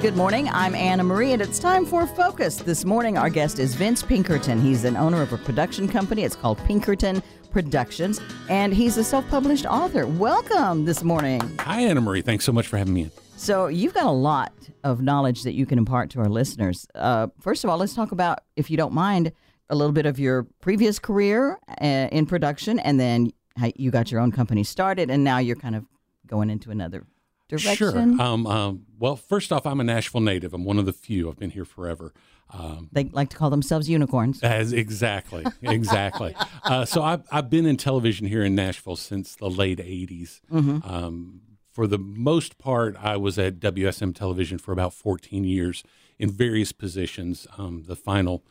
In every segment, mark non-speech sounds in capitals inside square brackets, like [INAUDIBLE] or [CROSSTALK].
Good morning. I'm Anna Marie, and it's time for Focus. This morning, our guest is Vince Pinkerton. He's an owner of a production company. It's called Pinkerton Productions, and he's a self published author. Welcome this morning. Hi, Anna Marie. Thanks so much for having me in. So, you've got a lot of knowledge that you can impart to our listeners. Uh, first of all, let's talk about, if you don't mind, a little bit of your previous career uh, in production, and then how you got your own company started, and now you're kind of going into another direction. Sure. Um, um, well, first off, I'm a Nashville native. I'm one of the few. I've been here forever. Um, they like to call themselves unicorns. As exactly, exactly. [LAUGHS] uh, so I've I've been in television here in Nashville since the late '80s. Mm-hmm. Um, for the most part, I was at WSM Television for about 14 years in various positions. Um, the final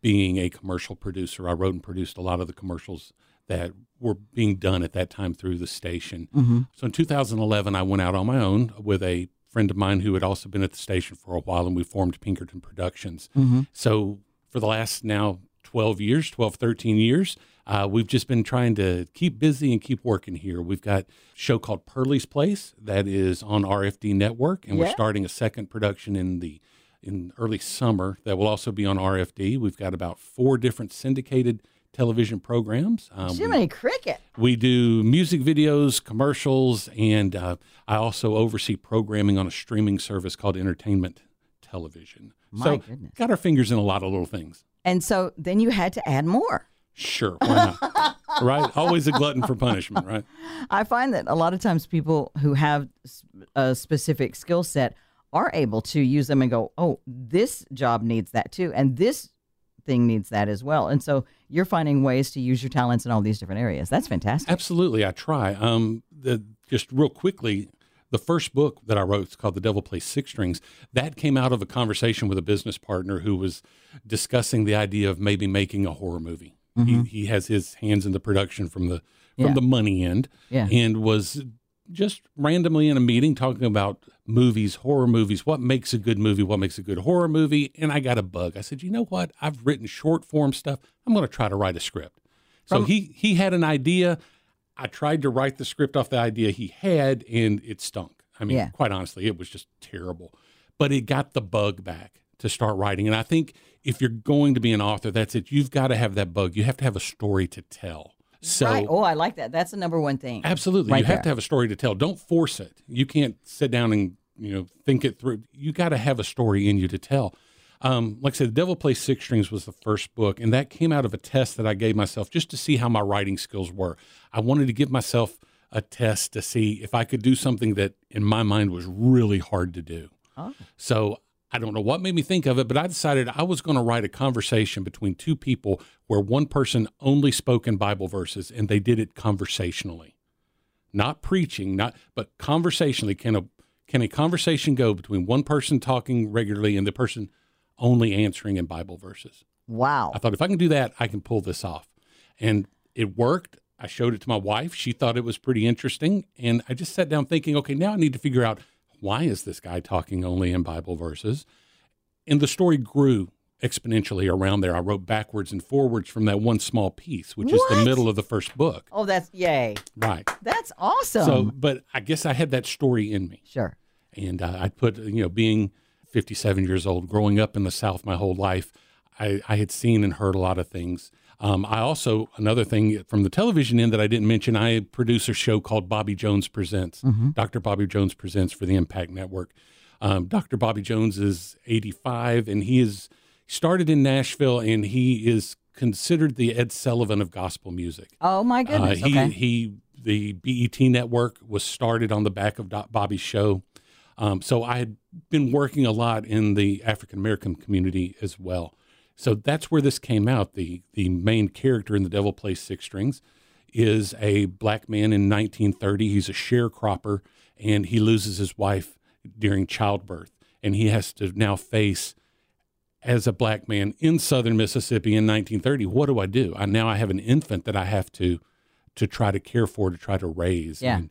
being a commercial producer. I wrote and produced a lot of the commercials that were being done at that time through the station. Mm-hmm. So in 2011, I went out on my own with a friend of mine who had also been at the station for a while, and we formed Pinkerton Productions. Mm-hmm. So for the last now 12 years, 12, 13 years, uh, we've just been trying to keep busy and keep working here. We've got a show called Pearlie's Place that is on RFD Network, and Yeah. we're starting a second production in the in early summer that will also be on RFD. We've got about four different syndicated television programs. Um, we- Jiminy Cricket. we do music videos, commercials, and uh, I also oversee programming on a streaming service called Entertainment Television. My so, goodness. got our fingers in a lot of little things. And so then you had to add more. Sure, why not? [LAUGHS] right? Always a glutton for punishment, right? I find that a lot of times people who have a specific skill set are able to use them and go, oh, this job needs that too. And this thing needs that as well. And so you're finding ways to use your talents in all these different areas. That's fantastic. Absolutely, I try. Um, the, just real quickly, the first book that I wrote is called "The Devil Plays Six Strings." That came out of a conversation with a business partner who was discussing the idea of maybe making a horror movie. He, he has his hands in the production from the from Yeah. the money end, Yeah. and was just randomly in a meeting talking about movies, horror movies, what makes a good movie, what makes a good horror movie. And I got a bug. I said, you know what? I've written short form stuff. I'm going to try to write a script. So From- he he had an idea. I tried to write the script off the idea he had, and it stunk. I mean, Yeah. quite honestly, it was just terrible. But it got the bug back to start writing. And I think if you're going to be an author, that's it. You've got to have that bug. You have to have a story to tell. So right. Oh, I like that. That's the number one thing. Absolutely. Right you have there. to have a story to tell. Don't force it. You can't sit down and, you know, think it through. You got to have a story in you to tell. Um, like I said, The Devil Plays Six Strings was the first book, and that came out of a test that I gave myself just to see how my writing skills were. I wanted to give myself a test to see if I could do something that in my mind was really hard to do. Oh. So I don't know what made me think of it, but I decided I was going to write a conversation between two people where one person only spoke in Bible verses and they did it conversationally, not preaching, not but conversationally. Can a can a conversation go between one person talking regularly and the person only answering in Bible verses? Wow. I thought if I can do that, I can pull this off, and it worked. I showed it to my wife. She thought it was pretty interesting, and I just sat down thinking, okay, now I need to figure out why is this guy talking only in Bible verses, and the story grew exponentially around there. I wrote backwards and forwards from that one small piece, which is the middle of the first book. Oh, that's yay. Right. That's awesome. So, but I guess I had that story in me sure. and uh, I put you know being 57 years old, growing up in the South my whole life, I, I had seen and heard a lot of things. Um, I also another thing from the television end that I didn't mention, I produce a show called Bobby Jones Presents. Dr. Bobby Jones Presents for the Impact Network. Um, Dr. Bobby Jones is 85, and he is started in Nashville, and he is considered the Ed Sullivan of gospel music. Oh my goodness. Uh, he okay. he the BET network was started on the back of Doc Bobby's show. Um, so I had been working a lot in the African American community as well. So that's where this came out. The the main character in The Devil Plays Six Strings is a black man in 1930. He's a sharecropper and he loses his wife during childbirth. And he has to now face as a black man in southern Mississippi in 1930, what do I do? I now I have an infant that I have to to try to care for, to try to raise. Yeah. And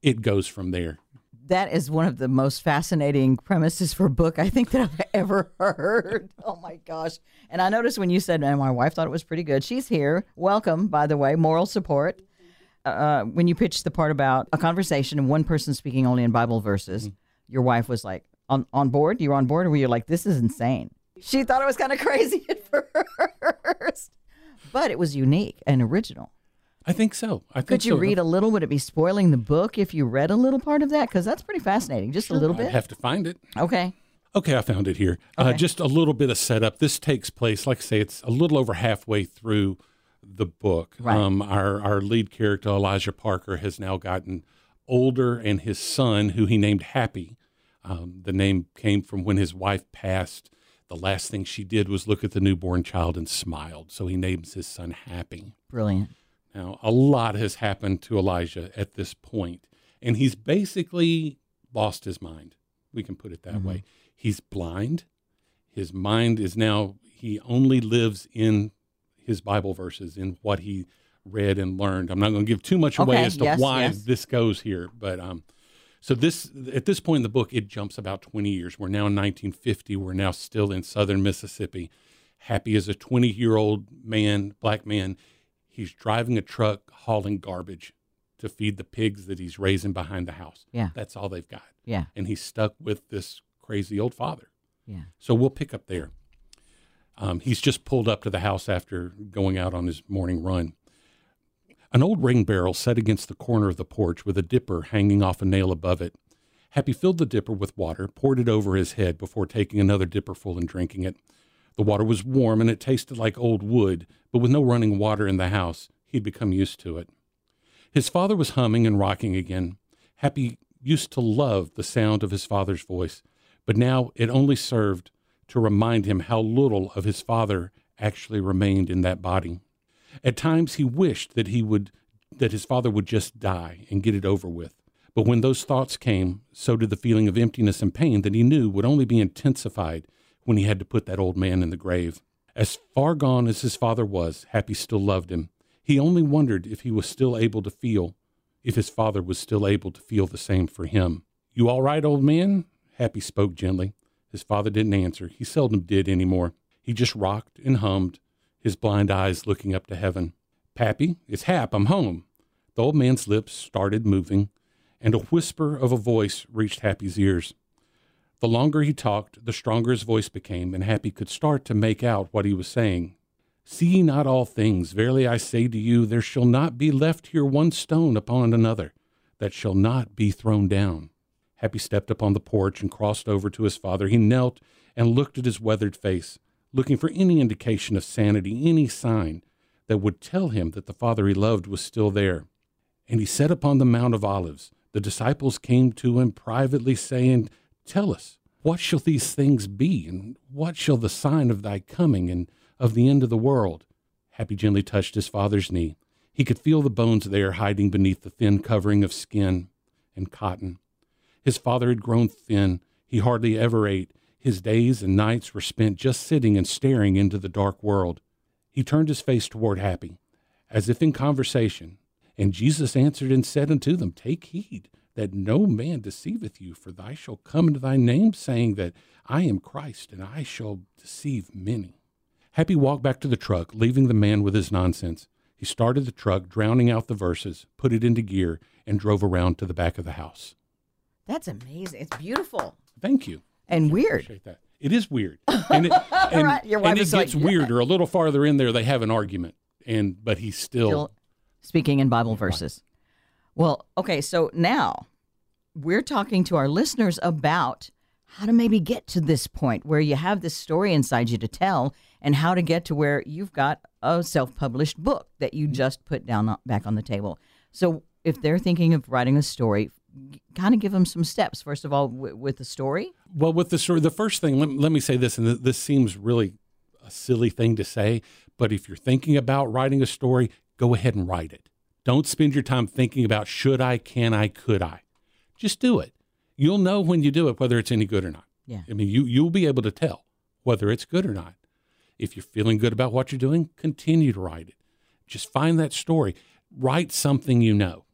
it goes from there. That is one of the most fascinating premises for a book I think that I've [LAUGHS] ever heard. Oh my gosh. And I noticed when you said, and my wife thought it was pretty good. She's here. Welcome, by the way, moral support. Uh, when you pitched the part about a conversation and one person speaking only in Bible verses, your wife was like, on, on board? You were on board, or were you like, this is insane? She thought it was kind of [LAUGHS] crazy at first, but it was unique and original. I think so. I think Could you so. read a little? Would it be spoiling the book if you read a little part of that? Because that's pretty fascinating. Just a little bit. I'd have to find it. Okay. Okay, I found it here. Uh, just a little bit of setup. This takes place, like I say, it's a little over halfway through the book. Right. Um, our our lead character Elijah Parker has now gotten older, and his son, who he named Happy, um, the name came from when his wife passed. The last thing she did was look at the newborn child and smiled. So he names his son Happy. Brilliant. Now, a lot has happened to Elijah at this point, and he's basically lost his mind. We can put it that way. He's blind. His mind is now, he only lives in his Bible verses, in what he read and learned. I'm not going to give too much away Okay, as to yes, why yes. this goes here, but um, so this at this point in the book, it jumps about 20 years. We're now in 1950. We're now still in southern Mississippi. Happy as a 20 year old man, black man. He's driving a truck hauling garbage to feed the pigs that he's raising behind the house. Yeah. That's all they've got. Yeah. And he's stuck with this crazy old father. Yeah. So we'll pick up there. Um, he's just pulled up to the house after going out on his morning run. An old ring barrel set against the corner of the porch with a dipper hanging off a nail above it. Happy filled the dipper with water, poured it over his head before taking another dipperful and drinking it. The water was warm and it tasted like old wood, but with no running water in the house, he'd become used to it. His father was humming and rocking again. Happy used to love the sound of his father's voice, but now it only served to remind him how little of his father actually remained in that body. At times he wished that he would that his father would just die and get it over with. But when those thoughts came, so did the feeling of emptiness and pain that he knew would only be intensified when he had to put that old man in the grave. As far gone as his father was, Happy still loved him. He only wondered if he was still able to feel, if his father was still able to feel the same for him. You all right, old man? Happy spoke gently. His father didn't answer. He seldom did any more. He just rocked and hummed, his blind eyes looking up to heaven. Pappy, it's Hap, I'm home. The old man's lips started moving, and a whisper of a voice reached Happy's ears. The longer he talked, the stronger his voice became, and Happy could start to make out what he was saying. See not all things, verily I say to you, there shall not be left here one stone upon another that shall not be thrown down. Happy stepped upon the porch and crossed over to his father. He knelt and looked at his weathered face, looking for any indication of sanity, any sign that would tell him that the father he loved was still there. And he sat upon the Mount of Olives. The disciples came to him privately, saying, Tell us, what shall these things be, and what shall the sign of thy coming and of the end of the world? Happy gently touched his father's knee. He could feel the bones there hiding beneath the thin covering of skin and cotton. His father had grown thin. He hardly ever ate. His days and nights were spent just sitting and staring into the dark world. He turned his face toward Happy, as if in conversation. And Jesus answered and said unto them, Take heed that no man deceiveth you, for thy shall come into thy name, saying that I am Christ, and I shall deceive many. Happy walked back to the truck, leaving the man with his nonsense. He started the truck, drowning out the verses, put it into gear, and drove around to the back of the house. That's amazing. It's beautiful Thank you. and weird. Appreciate that. It is weird, [LAUGHS] and it, and, Right, your wife and it is like, gets weirder. A little farther in there, they have an argument, and but he's still, Still speaking in Bible verses. Well, okay, so now we're talking to our listeners about how to maybe get to this point where you have this story inside you to tell and how to get to where you've got a self-published book that you mm-hmm. just put down back on the table. So if they're thinking of writing a story, kind of give them some steps. First of all, w- with the story. Well, with the story, the first thing, let, let me say this, and th- this seems really a silly thing to say, but if you're thinking about writing a story, go ahead and write it. Don't spend your time thinking about should I, can I, could I. Just do it. You'll know when you do it whether it's any good or not. Yeah. I mean, you you'll be able to tell whether it's good or not. If you're feeling good about what you're doing, continue to write it. Just find that story. Write something you know.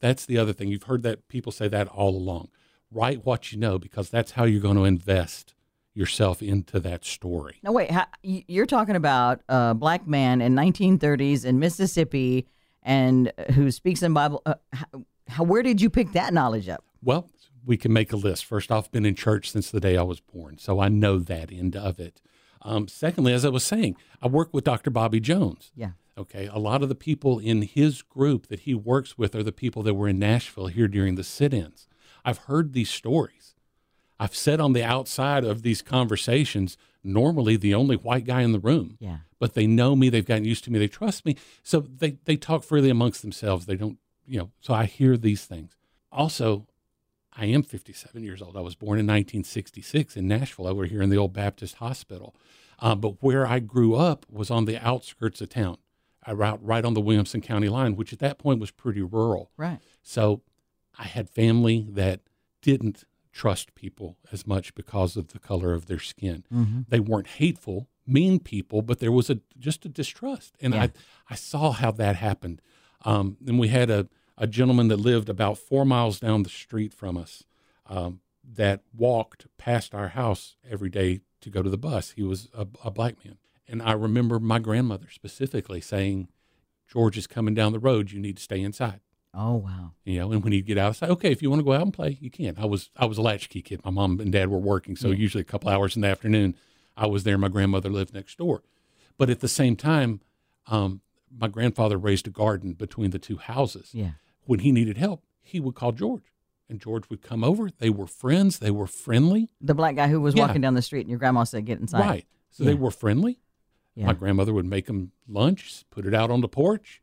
That's the other thing. You've heard that people say that all along. Write what you know because that's how you're going to invest yourself into that story. No, wait. You're talking about a black man in 1930s in Mississippi and uh, who speaks in Bible. Uh, how, how, where did you pick that knowledge up? Well, we can make a list. First off, been in church since the day I was born, so I know that end of it. Um, secondly, as I was saying, I work with Dr. Bobby Jones. Yeah. Okay. A lot of the people in his group that he works with are the people that were in Nashville here during the sit ins. I've heard these stories. I've sat on the outside of these conversations, normally the only white guy in the room. Yeah. But they know me, they've gotten used to me, they trust me. So they, they talk freely amongst themselves. They don't, you know, so I hear these things. Also, I am 57 years old. I was born in 1966 in Nashville over here in the old Baptist hospital. Uh, but where I grew up was on the outskirts of town, right, right on the Williamson County line, which at that point was pretty rural. Right. So I had family that didn't trust people as much because of the color of their skin. Mm-hmm. They weren't hateful, mean people, but there was a just a distrust, and Yeah. I I saw how that happened. Um, and we had a a gentleman that lived about four miles down the street from us um, that walked past our house every day to go to the bus. He was a, a black man, and I remember my grandmother specifically saying, "George is coming down the road. You need to stay inside." Oh wow. you know and when he'd get out say okay if you want to go out and play you can i was i was a latchkey kid my mom and dad were working so Yeah. usually a couple hours in the afternoon i was there my grandmother lived next door but at the same time um, my grandfather raised a garden between the two houses Yeah. when he needed help he would call george and george would come over they were friends they were friendly The black guy who was Yeah. walking down the street and your grandma said, "Get inside." right so they were friendly Yeah. my grandmother would make them lunch, put it out on the porch.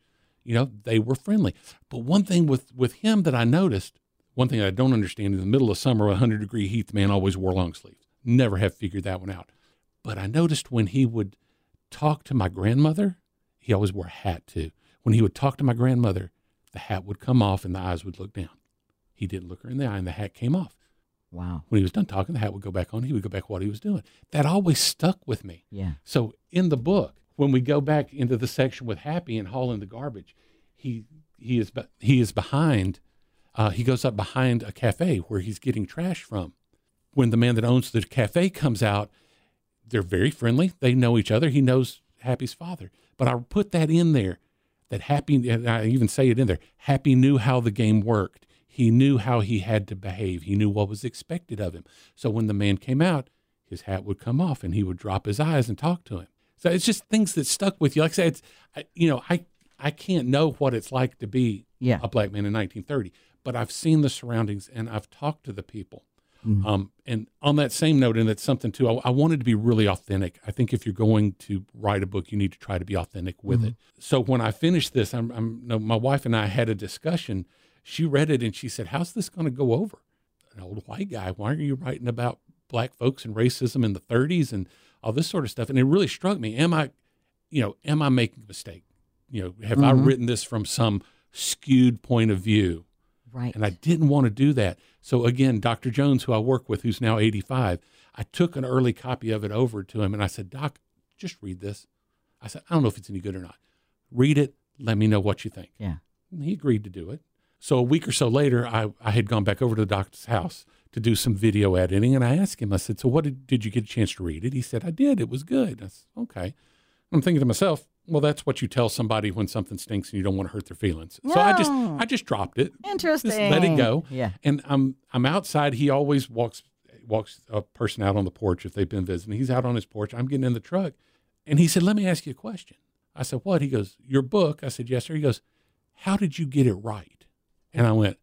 You know, they were friendly. But one thing with with him that I noticed, one thing I don't understand, in the middle of summer, 100 degree heat, the man always wore long sleeves. Never have figured that one out. But I noticed when he would talk to my grandmother, he always wore a hat too. When he would talk to my grandmother, the hat would come off and the eyes would look down. He didn't look her in the eye and the hat came off. Wow. When he was done talking, the hat would go back on. He would go back what he was doing. That always stuck with me. Yeah. So in the book, when we go back into the section with Happy and hauling the garbage, he he is he is behind. Uh, he goes up behind a cafe where he's getting trash from. When the man that owns the cafe comes out, they're very friendly. They know each other. He knows Happy's father. But I put that in there that Happy, and I even say it in there. Happy knew how the game worked. He knew how he had to behave. He knew what was expected of him. So when the man came out, his hat would come off and he would drop his eyes and talk to him. So it's just things that stuck with you. Like I said, it's, I, you know, I, I can't know what it's like to be Yeah. a black man in 1930, but I've seen the surroundings and I've talked to the people. Mhm. Um, and on that same note, and that's something too, I, I wanted to be really authentic. I think if you're going to write a book, you need to try to be authentic with it. So when I finished this, I'm, I'm no, my wife and I had a discussion. She read it and she said, "How's this going to go over?" An old white guy. Why are you writing about black folks and racism in the 30s and all this sort of stuff? And it really struck me. Am I, you know, am I making a mistake? You know, have I Mhm. written this from some skewed point of view? Right. And I didn't want to do that. So again, Dr. Jones, who I work with, who's now 85, I took an early copy of it over to him and I said, Doc, just read this. I said, I don't know if it's any good or not. Read it. Let me know what you think. yeah. And he agreed to do it. So a week or so later, I, I had gone back over to the doctor's house to do some video editing. And I asked him, I said, So what did, did you get a chance to read it? He said, I did. It was good. I said, Okay. I'm thinking to myself, well, that's what you tell somebody when something stinks and you don't want to hurt their feelings. So I just I just dropped it. Interesting. Just let it go. Yeah. And I'm I'm outside. He always walks walks a person out on the porch if they've been visiting. He's out on his porch. I'm getting in the truck, and he said, "Let me ask you a question." I said, "What?" He goes, "Your book." I said, "Yes, sir." He goes, "How did you get it right?" And I went,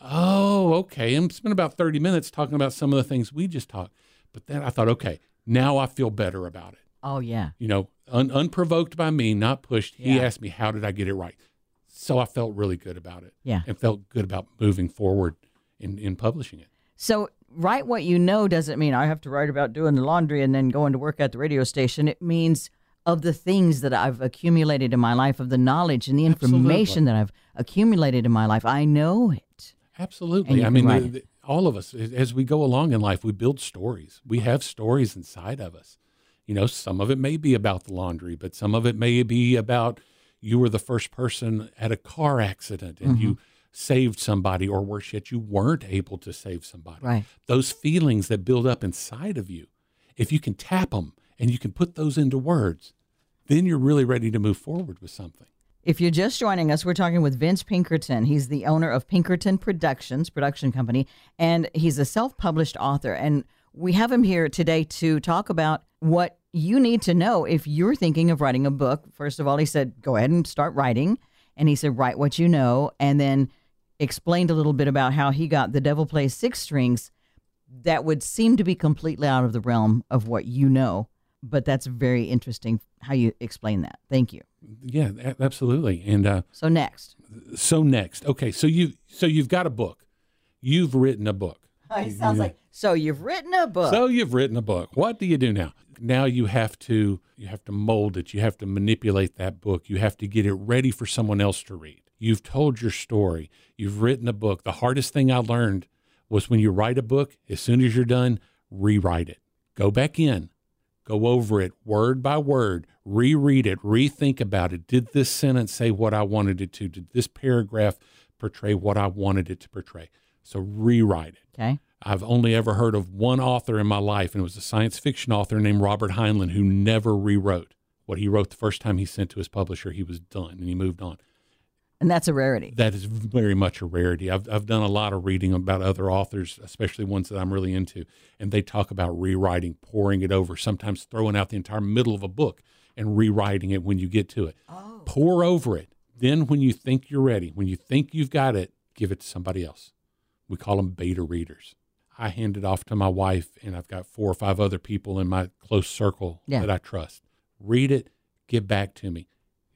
"Oh, okay." And spent about thirty minutes talking about some of the things we just talked. But then I thought, okay, now I feel better about it. Oh yeah. You know, un- unprovoked by me, not pushed. He Yeah. asked me, "How did I get it right?" So I felt really good about it Yeah. and felt good about moving forward in, in publishing it. So write what you know doesn't mean I have to write about doing the laundry and then going to work at the radio station. It means of the things that I've accumulated in my life, of the knowledge and the information that I've accumulated in my life. I know it. Absolutely. I mean, the, the, all of us, as we go along in life, we build stories. We have stories inside of us. You know, some of it may be about the laundry, but some of it may be about you were the first person at a car accident and you mm-hmm. saved somebody, or worse yet, you weren't able to save somebody. Right. Those feelings that build up inside of you, if you can tap them and you can put those into words, then you're really ready to move forward with something. If you're just joining us, we're talking with Vince Pinkerton. He's the owner of Pinkerton Productions, production company, and he's a self published author. And we have him here today to talk about what you need to know if you're thinking of writing a book. First of all, he said, go ahead and start writing. And he said, write what you know. And then explained a little bit about how he got The Devil Plays Six Strings that would seem to be completely out of the realm of what you know. But that's very interesting how you explain that. Thank you. Yeah, absolutely. And uh, So, next. so next, okay, so you so you've got a book, you've written a book. [LAUGHS] It sounds like so you've written a book. So you've written a book. What do you do now? Now you have to you have to mold it. You have to manipulate that book. You have to get it ready for someone else to read. You've told your story. You've written a book. The hardest thing I learned was when you write a book, as soon as you're done, rewrite it. Go back in. Go over it word by word, reread it, rethink about it. Did this sentence say what I wanted it to? Did this paragraph portray what I wanted it to portray? So rewrite it. okay. I've only ever heard of one author in my life, and it was a science fiction author named Robert Heinlein who never rewrote. What he wrote the first time he sent to his publisher, he was done and he moved on. And that's a rarity. That is very much a rarity. I've, I've done a lot of reading about other authors, especially ones that I'm really into, and they talk about rewriting, poring it over, sometimes throwing out the entire middle of a book and rewriting it when you get to it. Oh. Pore over it. Then, when you think you're ready, when you think you've got it, give it to somebody else. We call them beta readers. I hand it off to my wife, and I've got four or five other people in my close circle Yeah. that I trust. Read it, get back to me.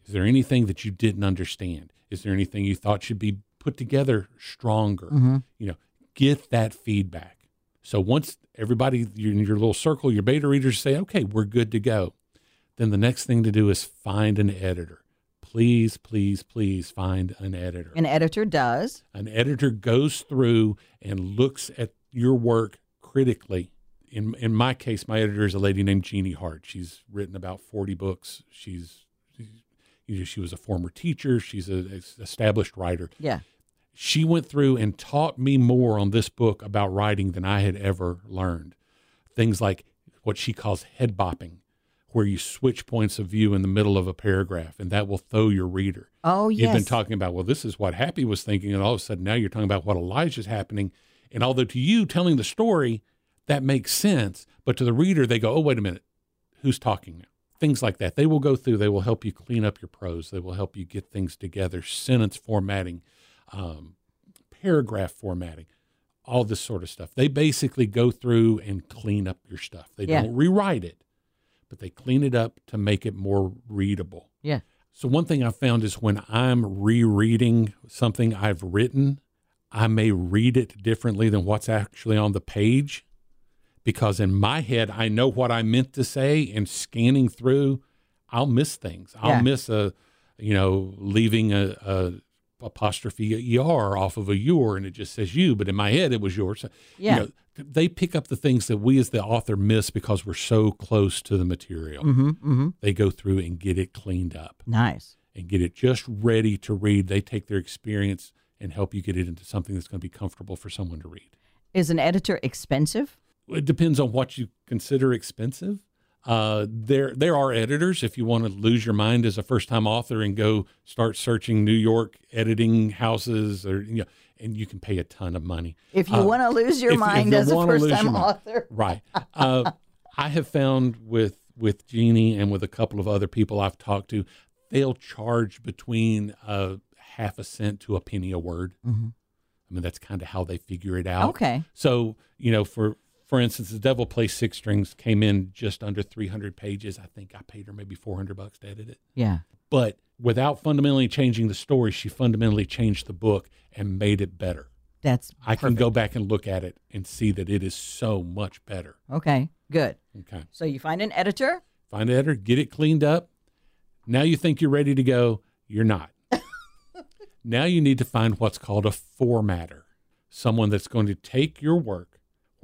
Is there anything that you didn't understand? Is there anything you thought should be put together stronger? Mm-hmm. You know, get that feedback. So once everybody in your little circle, your beta readers say, okay, we're good to go, then the next thing to do is find an editor. Please, please, please find an editor. An editor does. An editor goes through and looks at your work critically. In in my case, my editor is a lady named Jeannie Hart. She's written about forty books. She's, she was a former teacher. She's an established writer. Yeah. She went through and taught me more on this book about writing than I had ever learned. Things like what she calls head hopping, where you switch points of view in the middle of a paragraph, and that will throw your reader. Oh, yes. You've been talking about, well, this is what Happy was thinking, and all of a sudden now you're talking about what Elijah's happening. And although to you telling the story, that makes sense, but to the reader, they go, oh, wait a minute, who's talking now? Things like that. They will go through, they will help you clean up your prose, they will help you get things together, sentence formatting, um, paragraph formatting, all this sort of stuff. They basically go through and clean up your stuff. They Yeah. don't rewrite it, but they clean it up to make it more readable. Yeah. So one thing I found is when I'm rereading something I've written, I may read it differently than what's actually on the page because in my head I know what I meant to say and scanning through I'll miss things. I'll Yeah. miss a you know leaving a, a apostrophe er off of a your and it just says you but in my head it was yours. So, Yeah. You know, they pick up the things that we as the author miss because we're so close to the material. Mm-hmm. Mm-hmm. They go through and get it cleaned up Nice. and get it just ready to read. They take their experience and help you get it into something that's going to be comfortable for someone to read. Is an editor expensive? It depends on what you consider expensive. Uh, there, there are editors. If you want to lose your mind as a first-time author and go start searching New York editing houses, or you know, and you can pay a ton of money. If you Uh, want to lose your if- if mind you as a first-time author. Right. Uh, I have found with with Jeannie and with a couple of other people I've talked to, they'll charge between a half a cent to a penny a word. Mhm. I mean, that's kind of how they figure it out. Okay. So you know, for for instance, the Devil Plays Six Strings came in just under 300 pages. I think I paid her maybe 400 bucks to edit it. Yeah. But without fundamentally changing the story, she fundamentally changed the book and made it better. That's I can go back and look at it and see that it is so much better. Okay. Good. Okay. So you find an editor. Find an editor, get it cleaned up. Now you think you're ready to go. You're not. [LAUGHS] now you need to find what's called a formatter someone that's going to take your work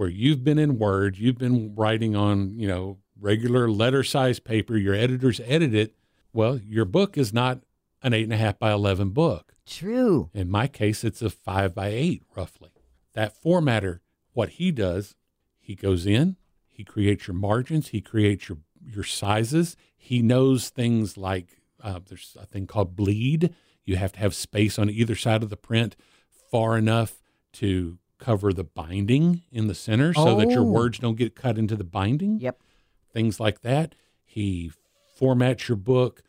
where you've been in Word, you've been writing on, you know, regular letter size paper, your editors edit it. Well, your book is not an eight and a half by 11 book. True. In my case, it's a five by eight, roughly. That formatter, what he does, he goes in, he creates your margins, he creates your your sizes. He knows things like uh, there's a thing called bleed. You have to have space on either side of the print far enough to cover the binding in the center so that your Oh. words don't get cut into the binding. Yep. Things like that. He formats your book,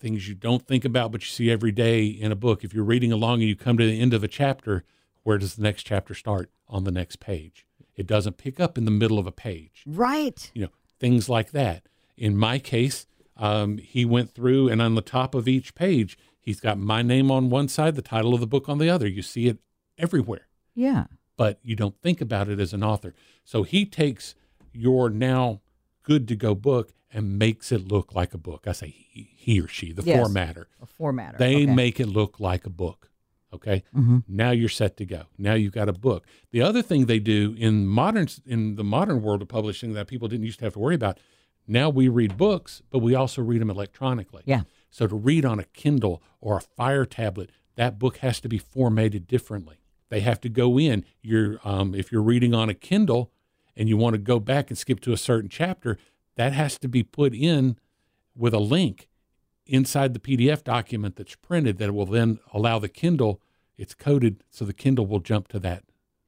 things you don't think about but you see every day in a book. If you're reading along and you come to the end of a chapter, where does the next chapter start? On the next page. It doesn't pick up in the middle of a page Right. you know, things like that. In my case, um, he went through and on the top of each page, he's got my name on one side, the title of the book on the other. You see it everywhere, Yeah. but you don't think about it as an author. So he takes your now good to go book and makes it look like a book. I say he, he or she, the Yes. formatter. A formatter. They okay. make it look like a book. Okay. Mhm. Now you're set to go. Now you've got a book. The other thing they do in modern in the modern world of publishing that people didn't used to have to worry about. Now we read books, but we also read them electronically. Yeah. So to read on a Kindle or a Fire tablet, that book has to be formatted differently. They have to go in. You're um, if you're reading on a Kindle and you want to go back and skip to a certain chapter, that has to be put in with a link inside the PDF document that's printed that will then allow the Kindle. It's coded so the Kindle will jump to that,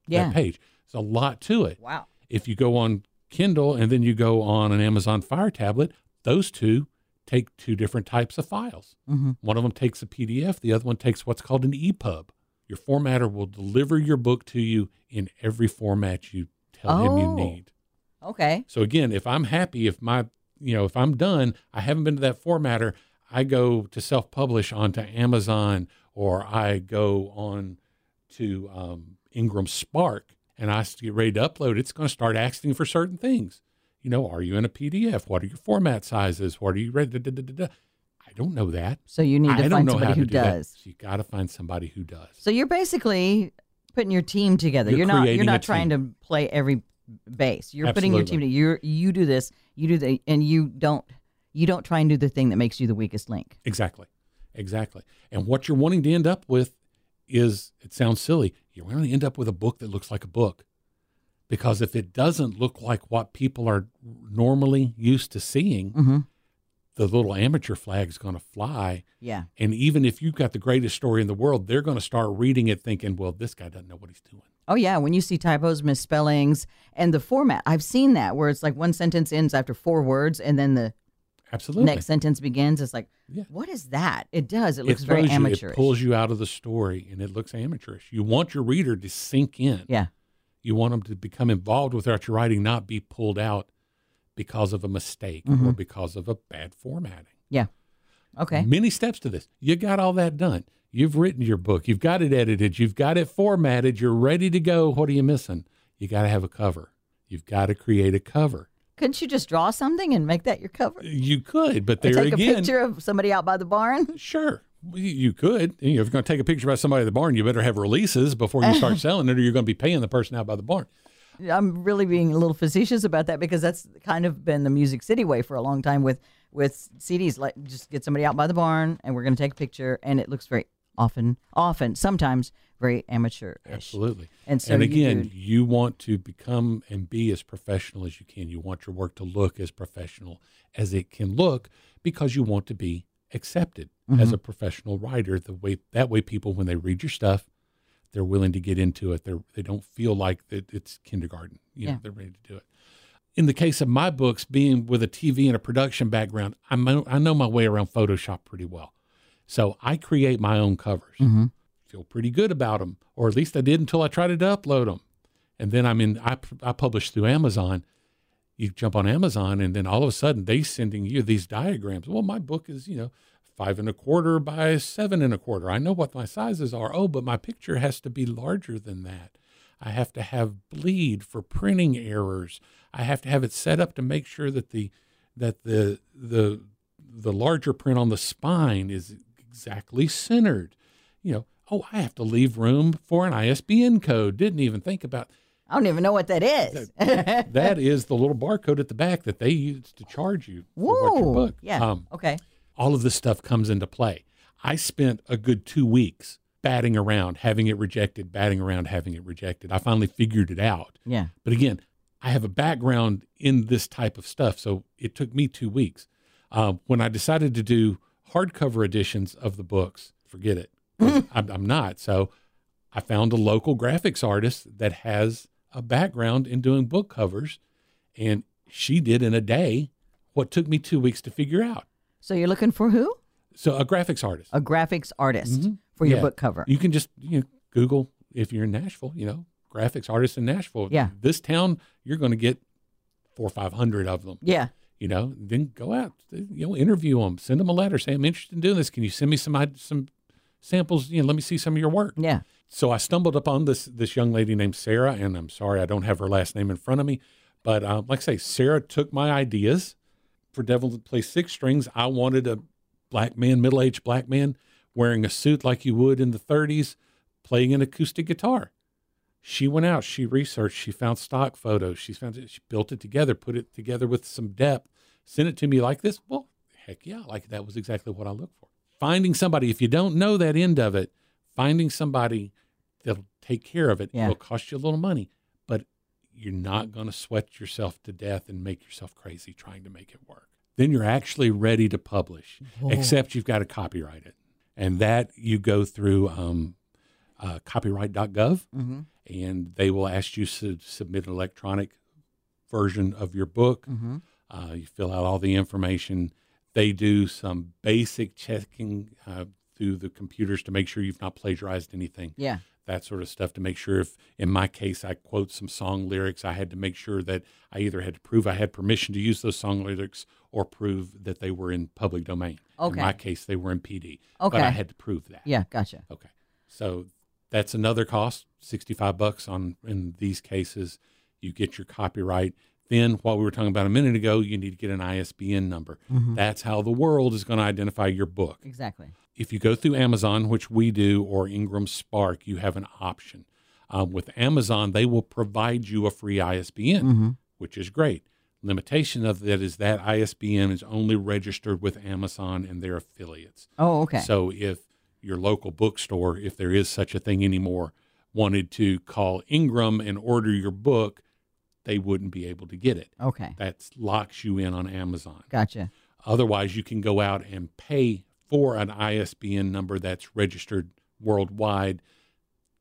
Yeah. that page. It's a lot to it. Wow. If you go on Kindle and then you go on an Amazon Fire tablet, those two take two different types of files. hmm One of them takes a PDF, the other one takes what's called an EPUB. Your formatter will deliver your book to you in every format you tell him you Oh. need. Okay. So again, if I'm happy, if my, you know, if I'm done, I haven't been to that formatter, I go to self-publish onto Amazon or I go on to um, Ingram Spark and I get ready to upload. It's going to start asking for certain things. You know, are you in a PDF? What are your format sizes? What are you ready? Da, da, da, da, da. I don't know that. So you need I to don't find somebody who do that. does. So you got to find somebody who does. So you're basically putting your team together. You're You're, not. You're not trying to play every base. You're putting your team. Absolutely. together. You you do this. You do the, and you don't. You don't try and do the thing that makes you the weakest link. Exactly. Exactly. And what you're wanting to end up with is it sounds silly. You're going to end up with a book that looks like a book. Because if it doesn't look like what people are normally used to seeing, Mm-hmm. The little amateur flag is going to fly. Yeah. And even if you've got the greatest story in the world, they're going to start reading it thinking, well, this guy doesn't know what he's doing. Oh yeah, when you see typos, misspellings, and the format, I've seen that where it's like one sentence ends after four words, and then the Absolutely. next sentence begins. It's like, Yeah. what is that? It does. It it looks very throws you, it pulls you out of the story and it looks amateurish. You want your reader to sink in. yeah. You want them to become involved with what you're writing, not be pulled out because of a mistake or Mhm. because of a bad formatting. Yeah. Okay. Many steps to this. You got all that done. You've written your book. You've got it edited. You've got it formatted. You're ready to go. What are you missing? You got to have a cover. You've got to create a cover. Couldn't you just draw something and make that your cover? You could, but Or there take again, a picture of somebody out by the barn. [LAUGHS] sure, you- could. You know, if you're going to take a picture about somebody at the barn, you better have releases before you start [LAUGHS] selling it, or you're going to be paying the person out by the barn. I'm really being a little facetious about that because that's kind of been the Music City way for a long time with with CDs. Like, just get somebody out by the barn and we're going to take a picture, and it looks very often, often, sometimes very amateur. Absolutely. And so and again, do- you want to become and be as professional as you can. You want your work to look as professional as it can look because you want to be accepted Mm-hmm. as a professional writer. The way that way people when they read your stuff, they're willing to get into it. They they don't feel like that it's kindergarten. You know, Yeah. they're ready to do it. In the case of my books, being with a TV and a production background, I know, I know my way around Photoshop pretty well. So I create my own covers Mm-hmm. feel pretty good about them, or at least I did until I tried to upload them. And then I'm in, I, I publish through Amazon. You jump on Amazon, and then all of a sudden they're sending you these diagrams. Well, my book is, you know, five and a quarter by seven and a quarter. I know what my sizes are. Oh, but my picture has to be larger than that. I have to have bleed for printing errors. I have to have it set up to make sure that the that the the the larger print on the spine is exactly centered. You know, oh, I have to leave room for an ISBN code. Didn't even think about I don't even know what that is. that. Is the little barcode at the back that they use to charge you for what your book. Yeah. Um, okay. All of this stuff comes into play. I spent a good two weeks batting around, having it rejected, batting around, having it rejected. I finally figured it out. Yeah. But again, I have a background in this type of stuff, so it took me two weeks. Uh, when I decided to do hardcover editions of the books. Forget it. [LAUGHS] I'm, I'm not. So I found a local graphics artist that has a background in doing book covers, and she did in a day what took me two weeks to figure out. So you're looking for who? So a graphics artist. A graphics artist for your Yeah. book cover. You can just you know, Google if you're in Nashville, you know, graphics artists in Nashville. Yeah. This town, you're going to get four or 500 of them, yeah. you know, then go out, you know, interview them, send them a letter, say, I'm interested in doing this. Can you send me some, some samples? You know, let me see some of your work. Yeah. So I stumbled upon this, this young lady named Sarah, and I'm sorry, I don't have her last name in front of me. But um, like I say, Sarah took my ideas for Devil to play six strings. I wanted a black man, middle aged black man, wearing a suit like you would in the 30s, playing an acoustic guitar. She went out, she researched, she found stock photos, she found it, she built it together, put it together with some depth, sent it to me like this. Well, heck yeah, like that was exactly what I looked for. Finding somebody, if you don't know that end of it, finding somebody that'll take care of it, Yeah. it'll cost you a little money, but you're not going to sweat yourself to death and make yourself crazy trying to make it work. Then you're actually ready to publish, except you've got to copyright it. And that you go through um, uh, copyright.gov, Mm-hmm. and they will ask you to submit an electronic version of your book. Mm-hmm. Uh, you fill out all the information. They do some basic checking uh, through the computers to make sure you've not plagiarized anything Yeah. That sort of stuff to make sure if in my case I quote some song lyrics, I had to make sure that I either had to prove I had permission to use those song lyrics or prove that they were in public domain. Okay. In my case, they were in PD. But I had to prove that. Yeah. Gotcha. Okay. So that's another cost, 65 bucks on in these cases. You get your copyright. Then what we were talking about a minute ago, you need to get an ISBN number. Mm-hmm. That's how the world is going to identify your book Exactly. If you go through Amazon, which we do, or Ingram Spark, you have an option. Um, with Amazon, they will provide you a free ISBN, Mm-hmm. which is great. Limitation of that is that ISBN is only registered with Amazon and their affiliates. Oh, okay. So if your local bookstore, if there is such a thing anymore, wanted to call Ingram and order your book, they wouldn't be able to get it. okay. That locks you in on Amazon. Gotcha. Otherwise, you can go out and pay for an ISBN number that's registered worldwide.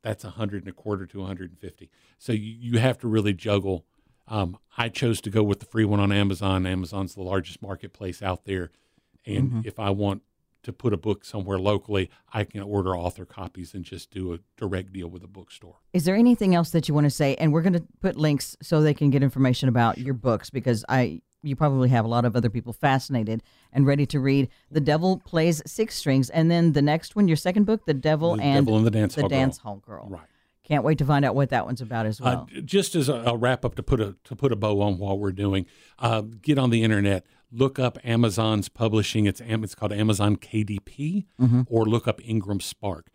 That's a hundred and a quarter to 150. So you, you have to really juggle. Um, I chose to go with the free one on Amazon. Amazon's the largest marketplace out there, and if I want to put a book somewhere locally, I can order author copies and just do a direct deal with a bookstore. Is there anything else that you want to say? And we're going to put links so they can get information about your books because I you probably have a lot of other people fascinated and ready to read. The Devil Plays Six Strings, and then the next one, your second book, The Devil The and Devil and the Dance the Hall Girl. Hall Girl. Right. Can't wait to find out what that one's about as Uh, well. just as a, a wrap up to put a to put a bow on what we're doing, uh, get on the internet, look up Amazon's publishing. It's it's called Amazon KDP, or look up Ingram Spark.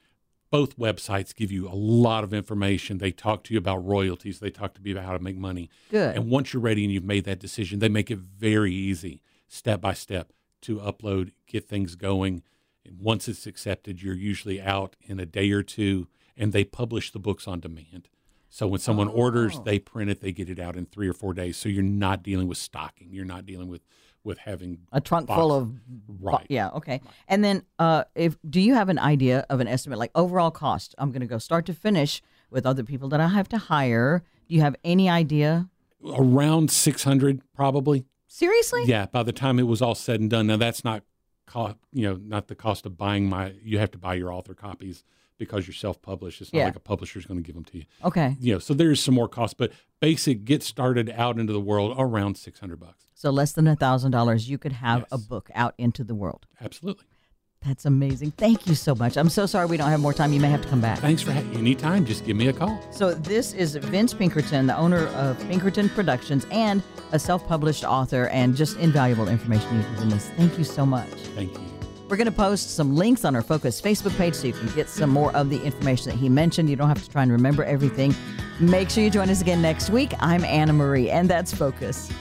Both websites give you a lot of information. They talk to you about royalties. They talk to you about how to make money. Good. And once you're ready and you've made that decision, they make it very easy, step by step, to upload, get things going. And once it's accepted, you're usually out in a day or two, and they publish the books on demand. So when someone orders, Oh. they print it, they get it out in three or four days. So you're not dealing with stocking. You're not dealing with with having a trunk full box. of Right. yeah okay and then uh if do you have an idea of an estimate like overall cost i'm going to go start to finish with other people that i have to hire do you have any idea around 600 probably. seriously Yeah, by the time it was all said and done. Now that's not cost, you know, not the cost of buying my. You have to buy your author copies because you're self-published. It's not Yeah. like a publisher's going to give them to you. okay You know, so there's some more cost, but basic get started out into the world around 600 bucks. so less than a thousand dollars you could have a book out into the world Absolutely. that's amazing thank you so much i'm so sorry we don't have more time you may have to come back Thanks for ha- anytime. Just give me a call. So this is Vince Pinkerton, the owner of Pinkerton Productions and a self-published author and just invaluable information you've given us. Thank you so much. Thank you. We're going to post some links on our Focus Facebook page so you can get some more of the information that he mentioned. You don't have to try and remember everything. Make sure you join us again next week. I'm Anna Marie, and that's Focus.